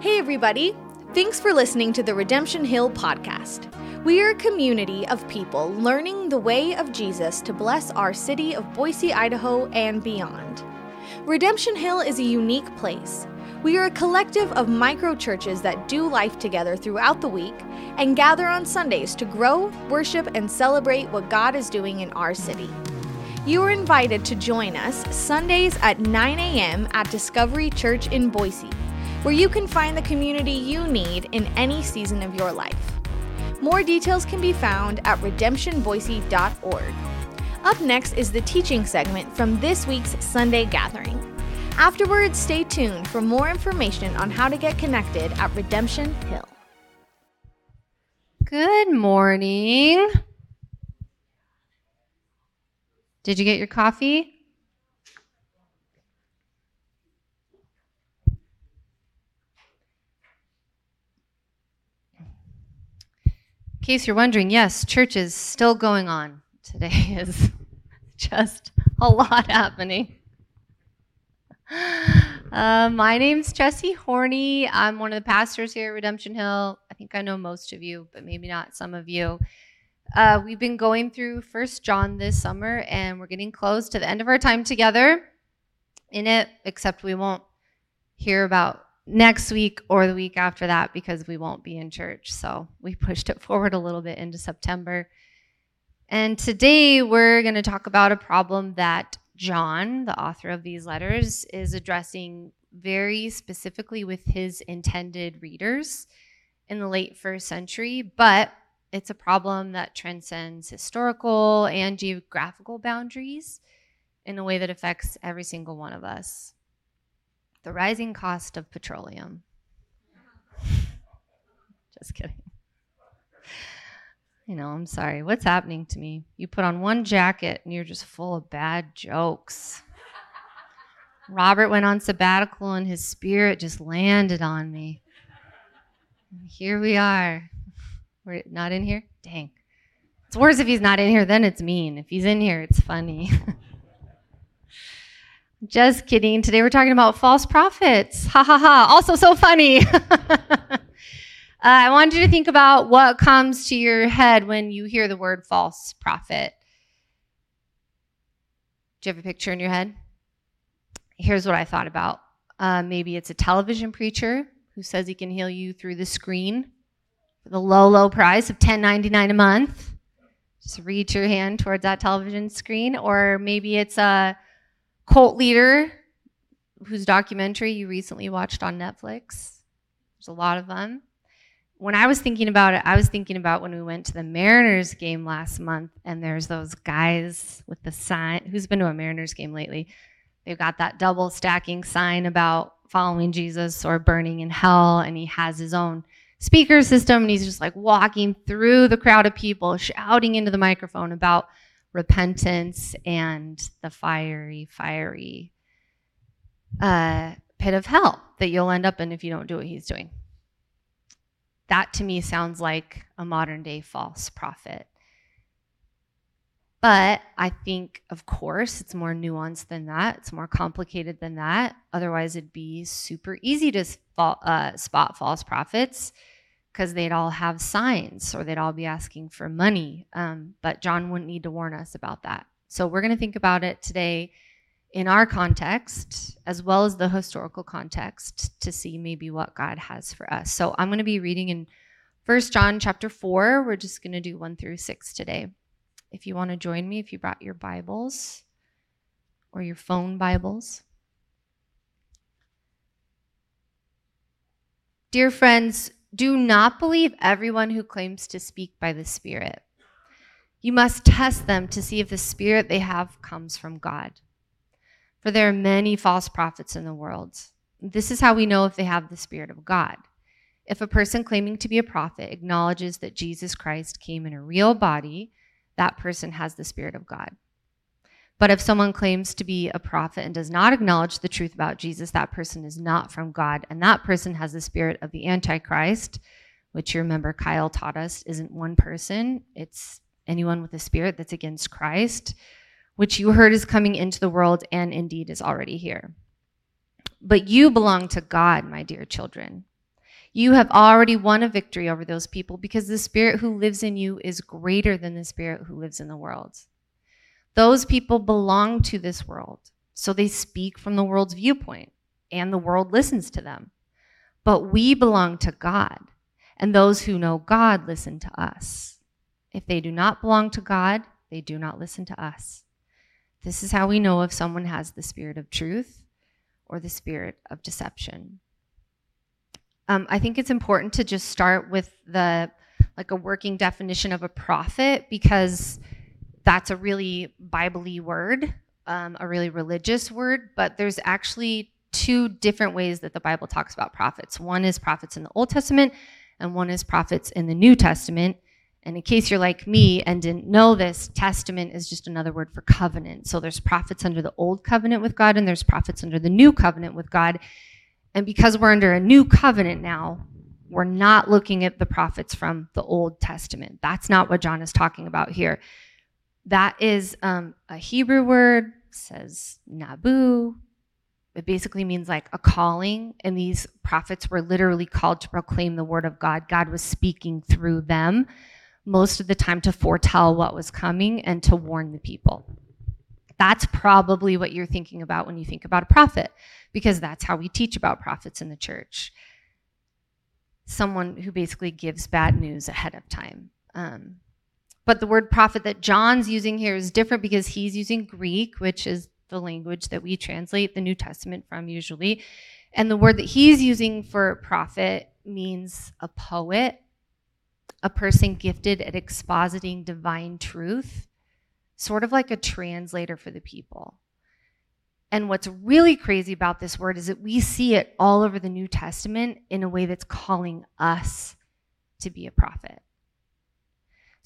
Hey, everybody. Thanks for listening to the Redemption Hill podcast. We are a community of people learning the way of Jesus to bless our city of Boise, Idaho, and beyond. Redemption Hill is a unique place. We are a collective of micro churches that do life together throughout the week and gather on Sundays to grow, worship, and celebrate what God is doing in our city. You are invited to join us Sundays at 9 a.m. at Discovery Church in Boise, where you can find the community you need in any season of your life. More details can be found at redemptionboise.org. Up next is the teaching segment from this week's Sunday gathering. Afterwards, stay tuned for more information on how to get connected at Redemption Hill. Good morning. Did you get your coffee? In case you're wondering, yes, church is still going on. Today is just a lot happening. Uh, my name's Jessie Horney. I'm one of the pastors here at Redemption Hill. I think I know most of you, but maybe not some of you. Uh, we've been going through First John this summer, and we're getting close to the end of our time together in it. Except we won't hear about next week or the week after that because we won't be in church. So we pushed it forward a little bit into September. And today we're going to talk about a problem that John, the author of these letters, is addressing very specifically with his intended readers in the late first century, but it's a problem that transcends historical and geographical boundaries in a way that affects every single one of us. The rising cost of petroleum. Just kidding. You know, I'm sorry. What's happening to me? You put on one jacket and you're just full of bad jokes. Robert went on sabbatical and his spirit just landed on me. Here we are. We're not in here? Dang. It's worse if he's not in here, then it's mean. If he's in here, it's funny. Just kidding. Today we're talking about false prophets. Ha ha ha. Also so funny. Uh, I wanted you to think about what comes to your head when you hear the word false prophet. Do you have a picture in your head? Here's what I thought about. Uh, maybe it's a television preacher who says he can heal you through the screen for the low, low price of $10.99 a month. Just reach your hand towards that television screen. Or maybe it's a cult leader whose documentary you recently watched on Netflix. There's a lot of them when I was thinking about it, I was thinking about when we went to the Mariners game last month, and there's those guys with the sign. Who's been to a Mariners game lately? They've got that double stacking sign about following Jesus or burning in hell, and he has his own speaker system, and he's just like walking through the crowd of people, shouting into the microphone about repentance and the fiery, fiery uh, pit of hell that you'll end up in if you don't do what he's doing. That to me sounds like a modern day false prophet. But I think, of course, it's more nuanced than that. It's more complicated than that. Otherwise, it'd be super easy to uh, spot false prophets because they'd all have signs or they'd all be asking for money. Um, but John wouldn't need to warn us about that. So we're going to think about it today in our context as well as the historical context to see maybe what God has for us. So I'm going to be reading in First John chapter 4. We're just going to do 1 through 6 today. If you want to join me, if you brought your Bibles or your phone Bibles. Dear friends, do not believe everyone who claims to speak by the Spirit. You must test them to see if the Spirit they have comes from God for there are many false prophets in the world. This is how we know if they have the Spirit of God. If a person claiming to be a prophet acknowledges that Jesus Christ came in a real body, that person has the Spirit of God. But if someone claims to be a prophet and does not acknowledge the truth about Jesus, that person is not from God, and that person has the spirit of the Antichrist, which you remember Kyle taught us isn't one person, it's anyone with a spirit that's against Christ which you heard is coming into the world and indeed is already here. But you belong to God, my dear children. You have already won a victory over those people because the spirit who lives in you is greater than the spirit who lives in the world. Those people belong to this world, so they speak from the world's viewpoint, and the world listens to them. But we belong to God, and those who know God listen to us. If they do not belong to God, they do not listen to us. This is how we know if someone has the spirit of truth or the spirit of deception. Um, I think it's important to just start with the like a working definition of a prophet because that's a really biblically word, um, a really religious word. But there's actually two different ways that the Bible talks about prophets. One is prophets in the Old Testament, and one is prophets in the New Testament. And in case you're like me and didn't know this, testament is just another word for covenant. So there's prophets under the old covenant with God, and there's prophets under the new covenant with God. And because we're under a new covenant now, we're not looking at the prophets from the Old Testament. That's not what John is talking about here. That is um, a Hebrew word, says nabu. It basically means like a calling. And these prophets were literally called to proclaim the word of God. God was speaking through them most of the time to foretell what was coming and to warn the people. That's probably what you're thinking about when you think about a prophet, because that's how we teach about prophets in the church. Someone who basically gives bad news ahead of time. Um, but the word prophet that John's using here is different because he's using Greek, which is the language that we translate the New Testament from usually. And the word that he's using for prophet means a poet a person gifted at expositing divine truth, sort of like a translator for the people. And what's really crazy about this word is that we see it all over the New Testament in a way that's calling us to be a prophet.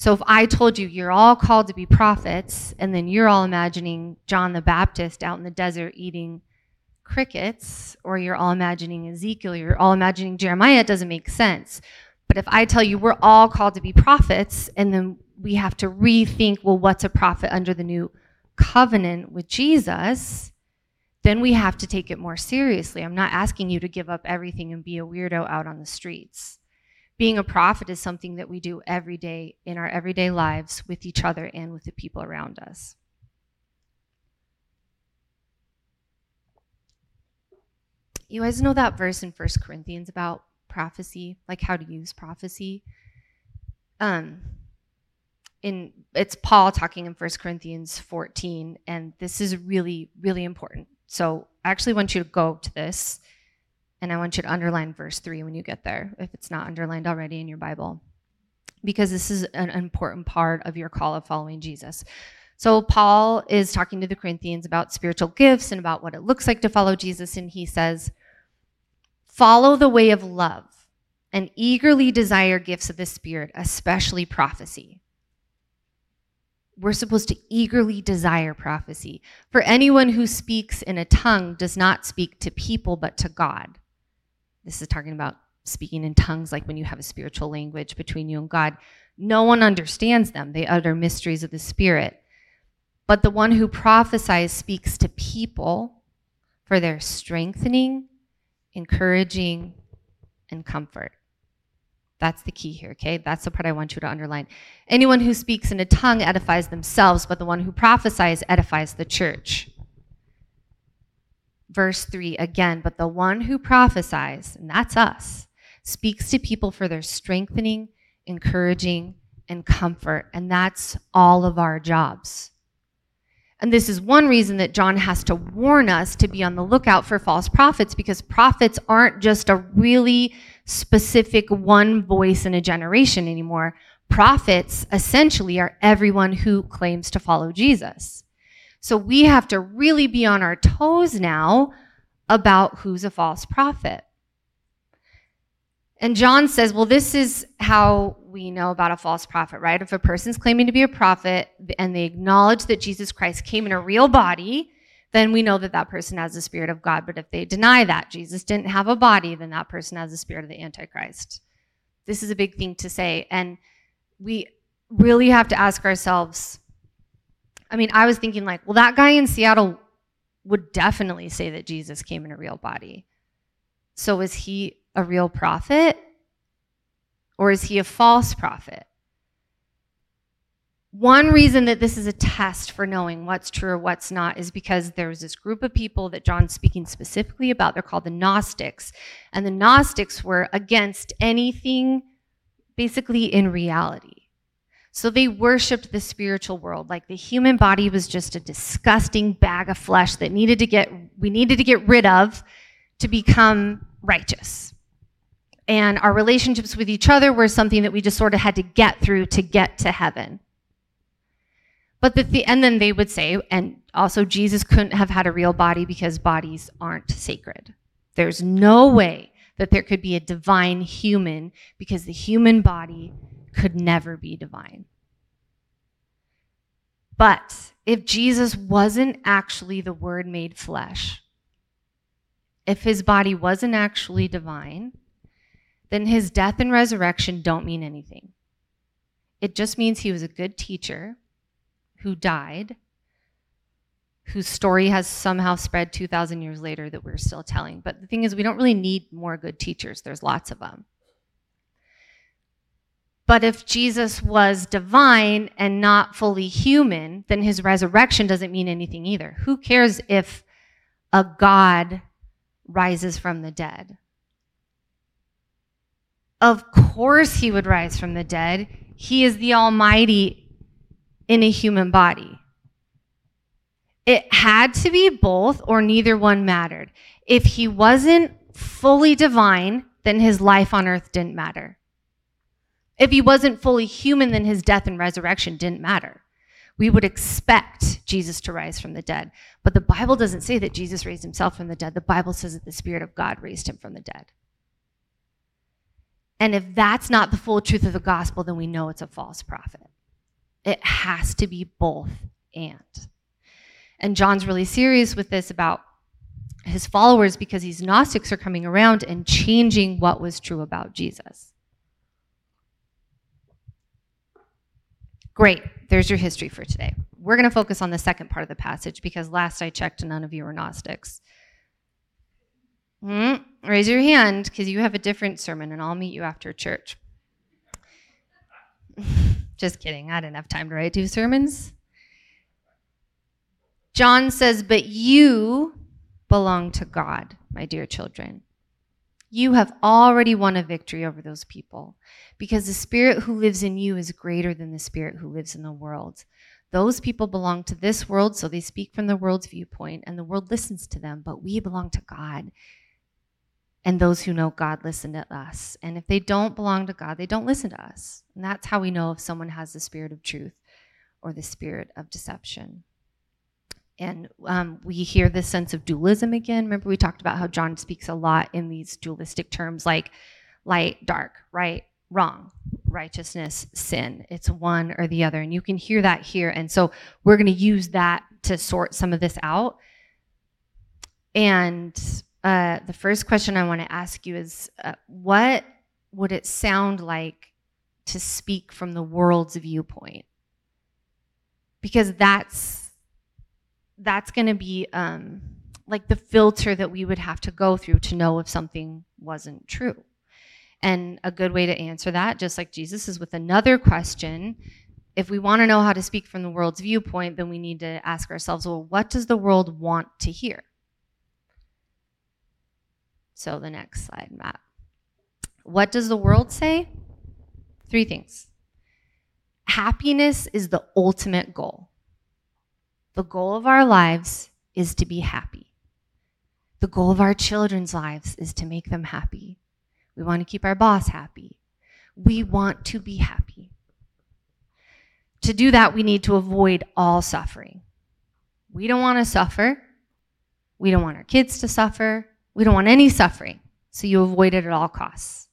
So if I told you you're all called to be prophets, and then you're all imagining John the Baptist out in the desert eating crickets, or you're all imagining Ezekiel, you're all imagining Jeremiah, it doesn't make sense. But if I tell you we're all called to be prophets, and then we have to rethink, well, what's a prophet under the new covenant with Jesus? Then we have to take it more seriously. I'm not asking you to give up everything and be a weirdo out on the streets. Being a prophet is something that we do every day in our everyday lives with each other and with the people around us. You guys know that verse in First Corinthians about prophecy, like how to use prophecy. Um, in it's Paul talking in 1 Corinthians 14, and this is really, really important. So I actually want you to go to this, and I want you to underline verse 3 when you get there, if it's not underlined already in your Bible, because this is an important part of your call of following Jesus. So Paul is talking to the Corinthians about spiritual gifts and about what it looks like to follow Jesus, and he says, Follow the way of love and eagerly desire gifts of the Spirit, especially prophecy. We're supposed to eagerly desire prophecy. For anyone who speaks in a tongue does not speak to people but to God. This is talking about speaking in tongues, like when you have a spiritual language between you and God. No one understands them, they utter mysteries of the Spirit. But the one who prophesies speaks to people for their strengthening encouraging, and comfort. That's the key here, okay? That's the part I want you to underline. Anyone who speaks in a tongue edifies themselves, but the one who prophesies edifies the church. Verse 3 again, but the one who prophesies, and that's us, speaks to people for their strengthening, encouraging, and comfort. And that's all of our jobs. And this is one reason that John has to warn us to be on the lookout for false prophets because prophets aren't just a really specific one voice in a generation anymore. Prophets essentially are everyone who claims to follow Jesus. So we have to really be on our toes now about who's a false prophet. And John says, well, this is how we know about a false prophet, right? If a person's claiming to be a prophet and they acknowledge that Jesus Christ came in a real body, then we know that that person has the spirit of God. But if they deny that Jesus didn't have a body, then that person has the spirit of the Antichrist. This is a big thing to say. And we really have to ask ourselves I mean, I was thinking, like, well, that guy in Seattle would definitely say that Jesus came in a real body. So is he a real prophet or is he a false prophet? One reason that this is a test for knowing what's true or what's not is because there's this group of people that John's speaking specifically about. They're called the Gnostics. And the Gnostics were against anything basically in reality. So they worshiped the spiritual world. Like the human body was just a disgusting bag of flesh that needed to get, we needed to get rid of to become righteous. And our relationships with each other were something that we just sort of had to get through to get to heaven. But the, th- and then they would say, and also Jesus couldn't have had a real body because bodies aren't sacred. There's no way that there could be a divine human because the human body could never be divine. But if Jesus wasn't actually the Word made flesh, if his body wasn't actually divine, then his death and resurrection don't mean anything. It just means he was a good teacher who died, whose story has somehow spread 2,000 years later that we're still telling. But the thing is, we don't really need more good teachers, there's lots of them. But if Jesus was divine and not fully human, then his resurrection doesn't mean anything either. Who cares if a God rises from the dead? Of course, he would rise from the dead. He is the Almighty in a human body. It had to be both, or neither one mattered. If he wasn't fully divine, then his life on earth didn't matter. If he wasn't fully human, then his death and resurrection didn't matter. We would expect Jesus to rise from the dead. But the Bible doesn't say that Jesus raised himself from the dead. The Bible says that the Spirit of God raised him from the dead. And if that's not the full truth of the gospel, then we know it's a false prophet. It has to be both and. And John's really serious with this about his followers because these Gnostics are coming around and changing what was true about Jesus. Great, there's your history for today. We're going to focus on the second part of the passage because last I checked, none of you were Gnostics. Mm, raise your hand because you have a different sermon and I'll meet you after church. Just kidding. I didn't have time to write two sermons. John says, But you belong to God, my dear children. You have already won a victory over those people because the spirit who lives in you is greater than the spirit who lives in the world. Those people belong to this world, so they speak from the world's viewpoint, and the world listens to them, but we belong to God. And those who know God listen to us. And if they don't belong to God, they don't listen to us. And that's how we know if someone has the spirit of truth or the spirit of deception. And um, we hear this sense of dualism again. Remember, we talked about how John speaks a lot in these dualistic terms like light, dark, right, wrong, righteousness, sin. It's one or the other. And you can hear that here. And so we're going to use that to sort some of this out. And uh, the first question I want to ask you is uh, what would it sound like to speak from the world's viewpoint? Because that's that's going to be um, like the filter that we would have to go through to know if something wasn't true. And a good way to answer that, just like Jesus, is with another question. If we want to know how to speak from the world's viewpoint, then we need to ask ourselves, well, what does the world want to hear? So the next slide, Matt. What does the world say? Three things. Happiness is the ultimate goal. The goal of our lives is to be happy. The goal of our children's lives is to make them happy. We want to keep our boss happy. We want to be happy. To do that, we need to avoid all suffering. We don't want to suffer. We don't want our kids to suffer. We don't want any suffering, so you avoid it at all costs.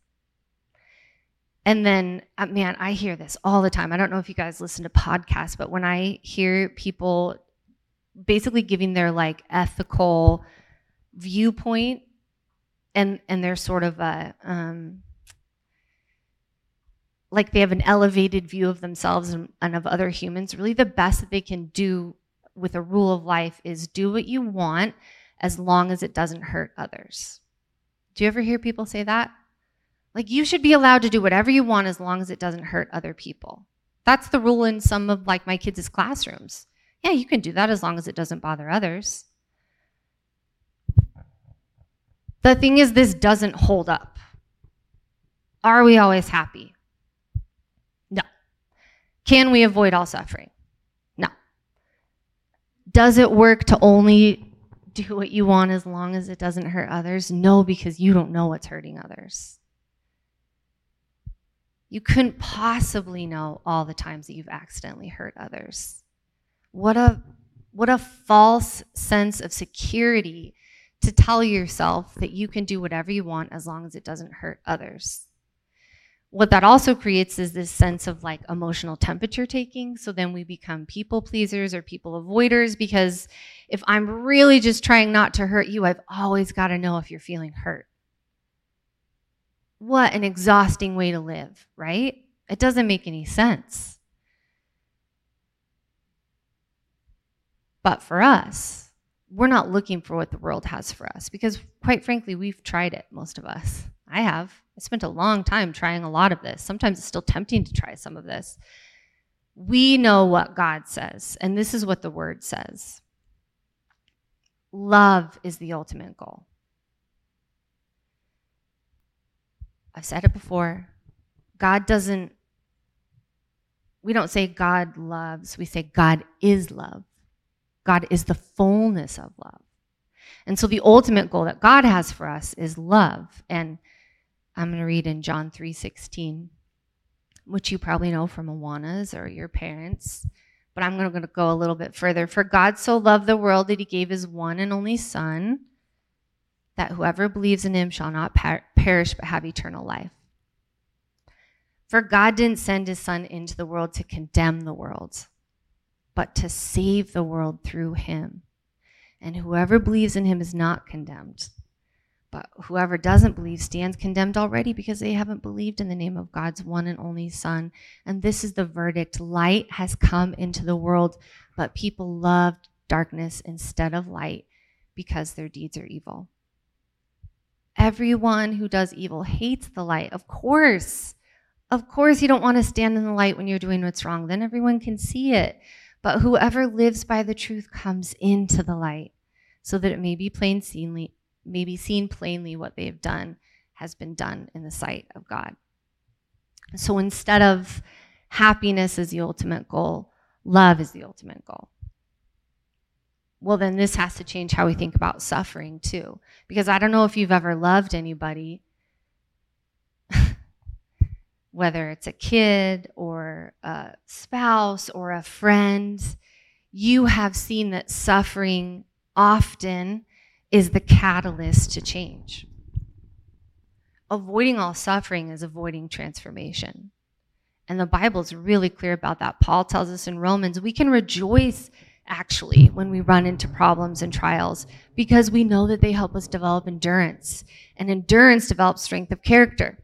And then, uh, man, I hear this all the time. I don't know if you guys listen to podcasts, but when I hear people basically giving their like ethical viewpoint, and and they're sort of a um, like they have an elevated view of themselves and, and of other humans. Really, the best that they can do with a rule of life is do what you want as long as it doesn't hurt others. Do you ever hear people say that? Like, you should be allowed to do whatever you want as long as it doesn't hurt other people. That's the rule in some of like my kids' classrooms. Yeah, you can do that as long as it doesn't bother others. The thing is, this doesn't hold up. Are we always happy? No. Can we avoid all suffering? No. Does it work to only do what you want as long as it doesn't hurt others? No, because you don't know what's hurting others. You couldn't possibly know all the times that you've accidentally hurt others. What a what a false sense of security to tell yourself that you can do whatever you want as long as it doesn't hurt others. What that also creates is this sense of like emotional temperature taking. So then we become people pleasers or people avoiders because if I'm really just trying not to hurt you, I've always got to know if you're feeling hurt. What an exhausting way to live, right? It doesn't make any sense. But for us, we're not looking for what the world has for us because, quite frankly, we've tried it, most of us. I have. I spent a long time trying a lot of this. Sometimes it's still tempting to try some of this. We know what God says, and this is what the word says love is the ultimate goal. I've said it before. God doesn't, we don't say God loves, we say God is love. God is the fullness of love. And so the ultimate goal that God has for us is love. And I'm going to read in John 3:16, which you probably know from Awanas or your parents. But I'm going to go a little bit further. For God so loved the world that he gave his one and only Son, that whoever believes in him shall not per- perish but have eternal life. For God didn't send his Son into the world to condemn the world, but to save the world through him. And whoever believes in him is not condemned. But whoever doesn't believe stands condemned already because they haven't believed in the name of God's one and only Son. And this is the verdict light has come into the world, but people loved darkness instead of light because their deeds are evil. Everyone who does evil hates the light. Of course. Of course, you don't want to stand in the light when you're doing what's wrong. Then everyone can see it. But whoever lives by the truth comes into the light, so that it may be plain seenly, may be seen plainly what they have done has been done in the sight of God. So instead of happiness as the ultimate goal, love is the ultimate goal. Well, then this has to change how we think about suffering too. Because I don't know if you've ever loved anybody whether it's a kid or a spouse or a friend, you have seen that suffering often is the catalyst to change. Avoiding all suffering is avoiding transformation. And the Bible's really clear about that. Paul tells us in Romans we can rejoice actually when we run into problems and trials because we know that they help us develop endurance. And endurance develops strength of character.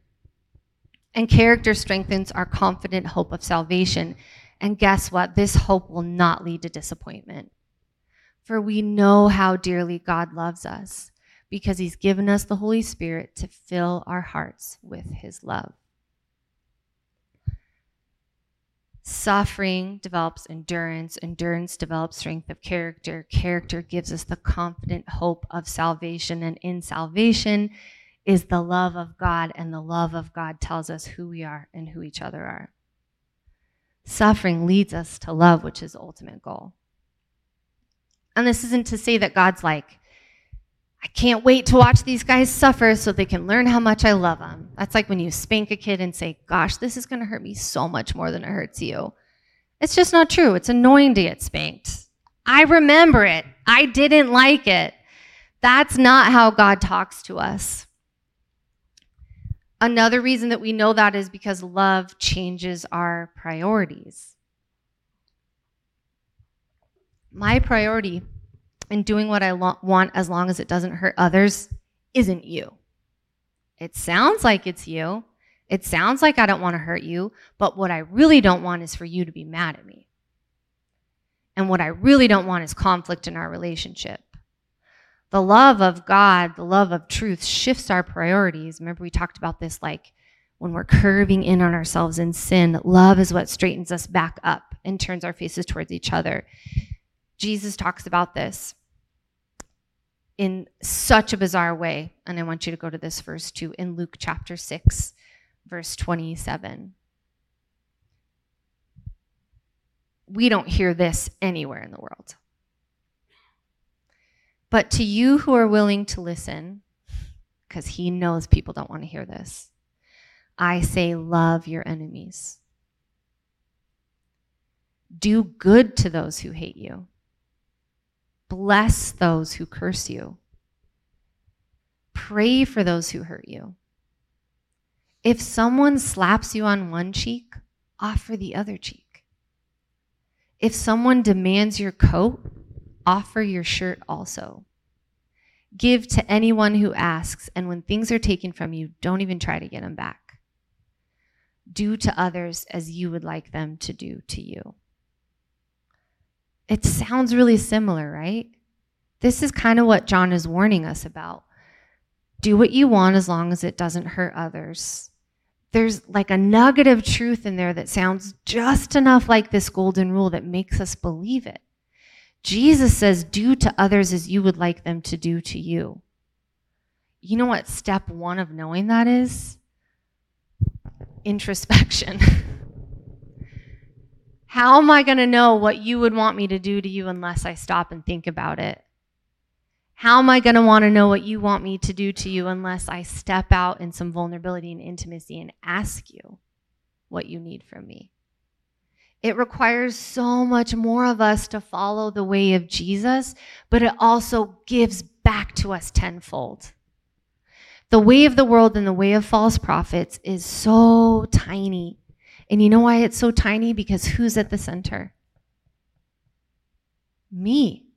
And character strengthens our confident hope of salvation. And guess what? This hope will not lead to disappointment. For we know how dearly God loves us because he's given us the Holy Spirit to fill our hearts with his love. Suffering develops endurance. Endurance develops strength of character. Character gives us the confident hope of salvation. And in salvation, is the love of God, and the love of God tells us who we are and who each other are. Suffering leads us to love, which is the ultimate goal. And this isn't to say that God's like, I can't wait to watch these guys suffer so they can learn how much I love them. That's like when you spank a kid and say, Gosh, this is going to hurt me so much more than it hurts you. It's just not true. It's annoying to get spanked. I remember it. I didn't like it. That's not how God talks to us. Another reason that we know that is because love changes our priorities. My priority in doing what I lo- want as long as it doesn't hurt others isn't you. It sounds like it's you. It sounds like I don't want to hurt you, but what I really don't want is for you to be mad at me. And what I really don't want is conflict in our relationship. The love of God, the love of truth shifts our priorities. Remember, we talked about this like when we're curving in on ourselves in sin. Love is what straightens us back up and turns our faces towards each other. Jesus talks about this in such a bizarre way. And I want you to go to this verse too in Luke chapter 6, verse 27. We don't hear this anywhere in the world. But to you who are willing to listen, because he knows people don't want to hear this, I say, love your enemies. Do good to those who hate you. Bless those who curse you. Pray for those who hurt you. If someone slaps you on one cheek, offer the other cheek. If someone demands your coat, offer your shirt also. Give to anyone who asks, and when things are taken from you, don't even try to get them back. Do to others as you would like them to do to you. It sounds really similar, right? This is kind of what John is warning us about. Do what you want as long as it doesn't hurt others. There's like a nugget of truth in there that sounds just enough like this golden rule that makes us believe it. Jesus says, Do to others as you would like them to do to you. You know what step one of knowing that is? Introspection. How am I going to know what you would want me to do to you unless I stop and think about it? How am I going to want to know what you want me to do to you unless I step out in some vulnerability and intimacy and ask you what you need from me? It requires so much more of us to follow the way of Jesus, but it also gives back to us tenfold. The way of the world and the way of false prophets is so tiny and you know why it's so tiny? Because who's at the center? Me.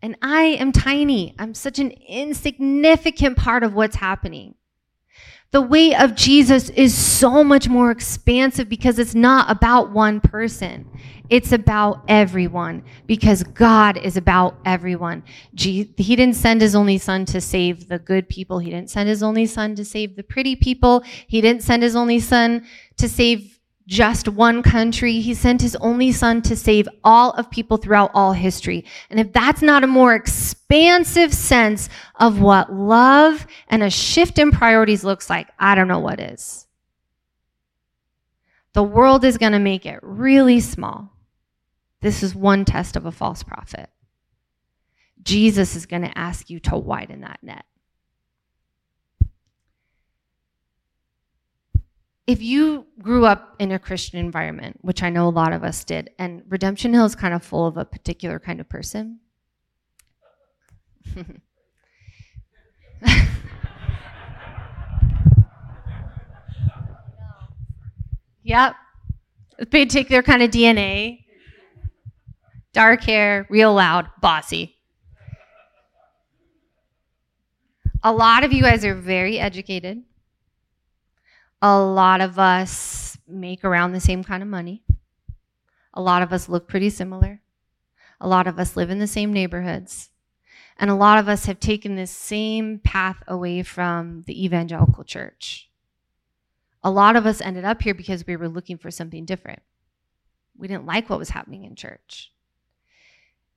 And I am tiny. I'm such an insignificant part of what's happening. The way of Jesus is so much more expansive because it's not about one person. It's about everyone because God is about everyone. he didn't send his only son to save the good people. He didn't send his only son to save the pretty people. He didn't send his only son to save just one country. He sent his only son to save all of people throughout all history. And if that's not a more expansive sense of what love and a shift in priorities looks like, I don't know what is. The world is going to make it really small. This is one test of a false prophet. Jesus is going to ask you to widen that net. If you grew up in a Christian environment, which I know a lot of us did, and Redemption Hill is kind of full of a particular kind of person. yep. They take their kind of DNA. Dark hair, real loud, bossy. A lot of you guys are very educated a lot of us make around the same kind of money. A lot of us look pretty similar. A lot of us live in the same neighborhoods. And a lot of us have taken this same path away from the evangelical church. A lot of us ended up here because we were looking for something different. We didn't like what was happening in church.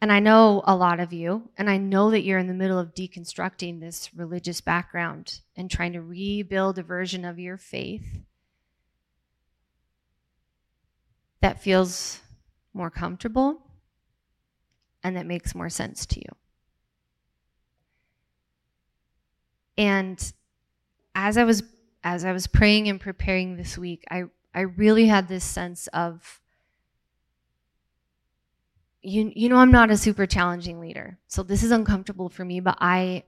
And I know a lot of you, and I know that you're in the middle of deconstructing this religious background and trying to rebuild a version of your faith that feels more comfortable and that makes more sense to you. And as I was as I was praying and preparing this week, I I really had this sense of you you know I'm not a super challenging leader. So this is uncomfortable for me, but I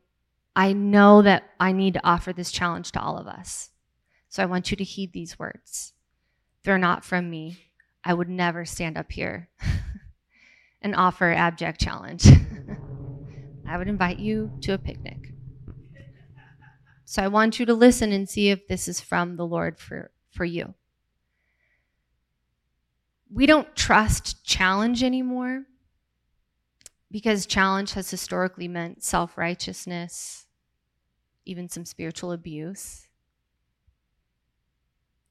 I know that I need to offer this challenge to all of us. So I want you to heed these words. They're not from me. I would never stand up here and offer abject challenge. I would invite you to a picnic. So I want you to listen and see if this is from the Lord for, for you we don't trust challenge anymore because challenge has historically meant self righteousness, even some spiritual abuse.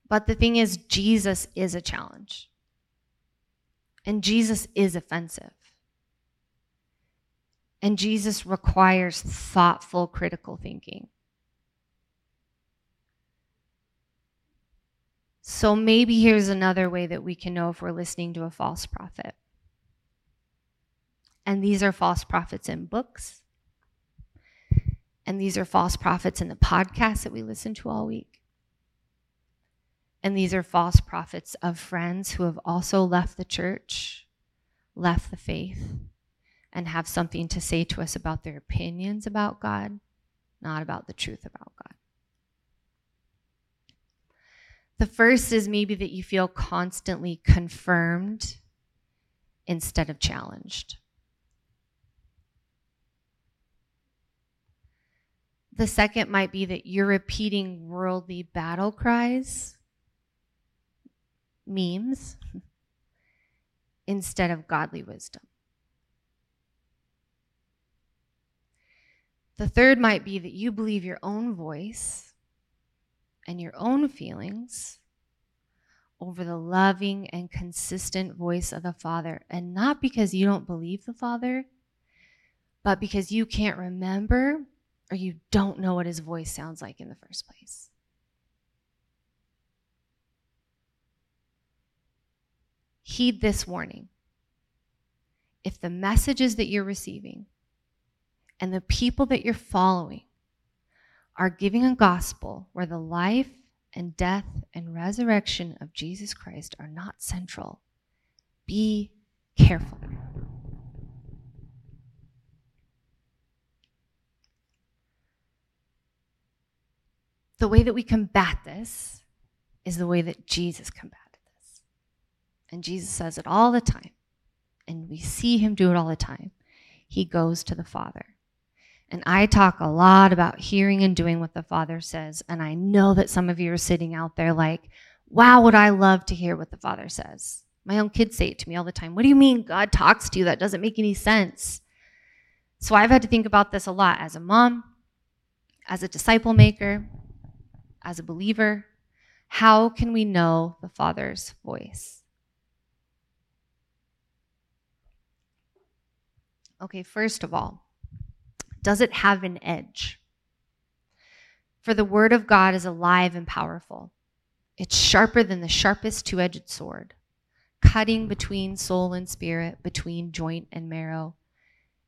But the thing is, Jesus is a challenge. And Jesus is offensive. And Jesus requires thoughtful, critical thinking. So maybe here's another way that we can know if we're listening to a false prophet. And these are false prophets in books. And these are false prophets in the podcasts that we listen to all week. And these are false prophets of friends who have also left the church, left the faith, and have something to say to us about their opinions about God, not about the truth about God. The first is maybe that you feel constantly confirmed instead of challenged. The second might be that you're repeating worldly battle cries, memes, instead of godly wisdom. The third might be that you believe your own voice and your own feelings over the loving and consistent voice of the Father. And not because you don't believe the Father, but because you can't remember or you don't know what his voice sounds like in the first place. Heed this warning. If the messages that you're receiving and the people that you're following are giving a gospel where the life and death and resurrection of Jesus Christ are not central. Be careful. The way that we combat this is the way that Jesus combated this. And Jesus says it all the time. And we see him do it all the time. He goes to the Father. And I talk a lot about hearing and doing what the Father says. And I know that some of you are sitting out there like, wow, would I love to hear what the Father says? My own kids say it to me all the time. What do you mean God talks to you? That doesn't make any sense. So I've had to think about this a lot as a mom, as a disciple maker, as a believer. How can we know the Father's voice? Okay, first of all, does it have an edge? For the word of God is alive and powerful. It's sharper than the sharpest two edged sword, cutting between soul and spirit, between joint and marrow.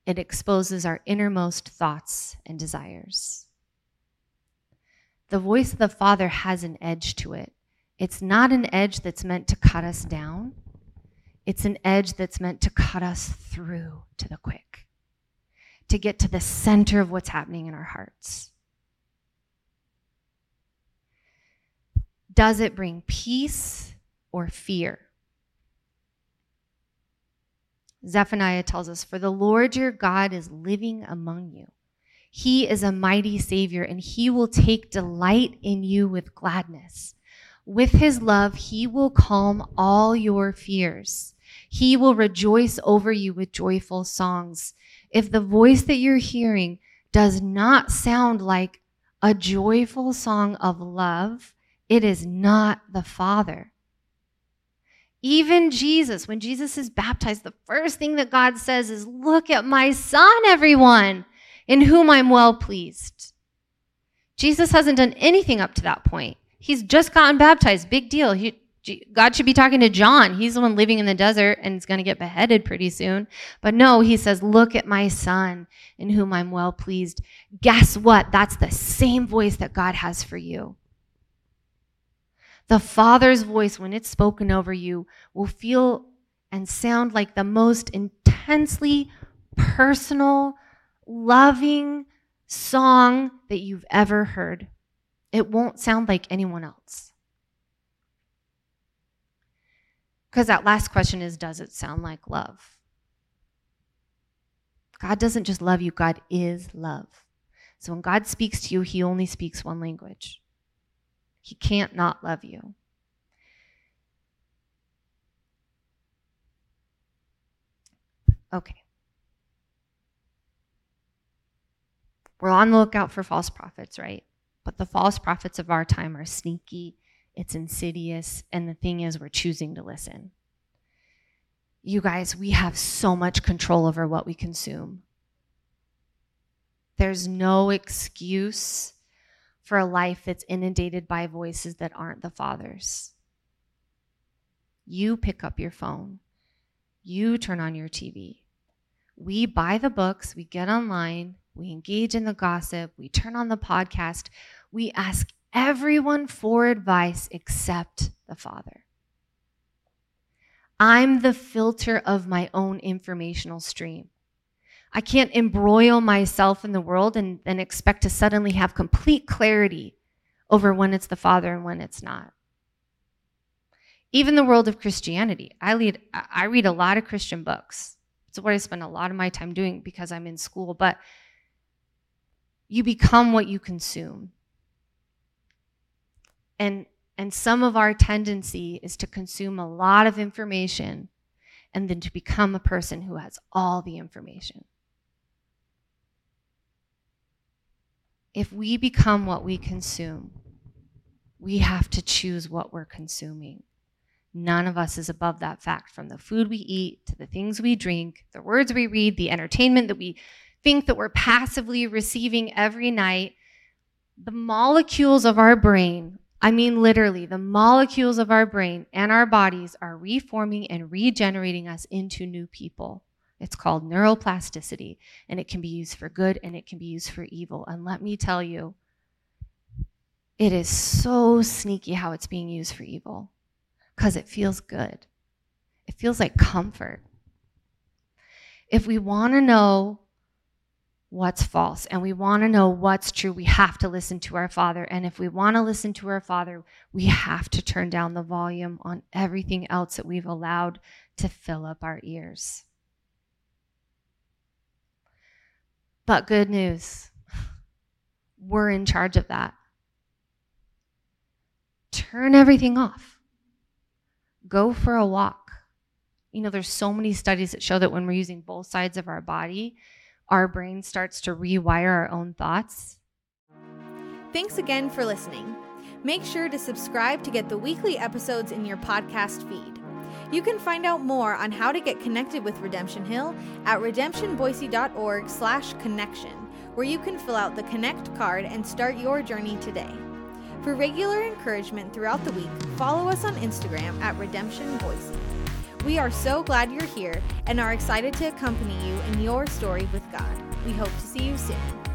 It exposes our innermost thoughts and desires. The voice of the Father has an edge to it. It's not an edge that's meant to cut us down, it's an edge that's meant to cut us through to the quick to get to the center of what's happening in our hearts. Does it bring peace or fear? Zephaniah tells us, For the Lord your God is living among you. He is a mighty Savior, and He will take delight in you with gladness. With His love, He will calm all your fears. He will rejoice over you with joyful songs if the voice that you're hearing does not sound like a joyful song of love, it is not the Father. Even Jesus, when Jesus is baptized, the first thing that God says is, Look at my son, everyone, in whom I'm well pleased. Jesus hasn't done anything up to that point. He's just gotten baptized. Big deal. He, God should be talking to John. He's the one living in the desert and is going to get beheaded pretty soon. But no, he says, Look at my son in whom I'm well pleased. Guess what? That's the same voice that God has for you. The Father's voice, when it's spoken over you, will feel and sound like the most intensely personal, loving song that you've ever heard. It won't sound like anyone else. Because that last question is Does it sound like love? God doesn't just love you, God is love. So when God speaks to you, He only speaks one language. He can't not love you. Okay. We're on the lookout for false prophets, right? But the false prophets of our time are sneaky, it's insidious, and the thing is, we're choosing to listen. You guys, we have so much control over what we consume. There's no excuse for a life that's inundated by voices that aren't the Father's. You pick up your phone, you turn on your TV. We buy the books, we get online, we engage in the gossip, we turn on the podcast, we ask everyone for advice except the Father. I'm the filter of my own informational stream. I can't embroil myself in the world and expect to suddenly have complete clarity over when it's the Father and when it's not. Even the world of Christianity. I read, I read a lot of Christian books. It's what I spend a lot of my time doing because I'm in school. But you become what you consume. And, and some of our tendency is to consume a lot of information and then to become a person who has all the information. If we become what we consume, we have to choose what we're consuming. None of us is above that fact from the food we eat to the things we drink, the words we read, the entertainment that we think that we're passively receiving every night. The molecules of our brain, I mean literally, the molecules of our brain and our bodies are reforming and regenerating us into new people. It's called neuroplasticity, and it can be used for good and it can be used for evil. And let me tell you, it is so sneaky how it's being used for evil because it feels good. It feels like comfort. If we want to know what's false and we want to know what's true, we have to listen to our Father. And if we want to listen to our Father, we have to turn down the volume on everything else that we've allowed to fill up our ears. But good news, we're in charge of that. Turn everything off go for a walk. You know, there's so many studies that show that when we're using both sides of our body, our brain starts to rewire our own thoughts. Thanks again for listening. Make sure to subscribe to get the weekly episodes in your podcast feed. You can find out more on how to get connected with Redemption Hill at redemptionboise.org slash connection, where you can fill out the Connect card and start your journey today. For regular encouragement throughout the week, follow us on Instagram at Redemption Boise. We are so glad you're here and are excited to accompany you in your story with God. We hope to see you soon.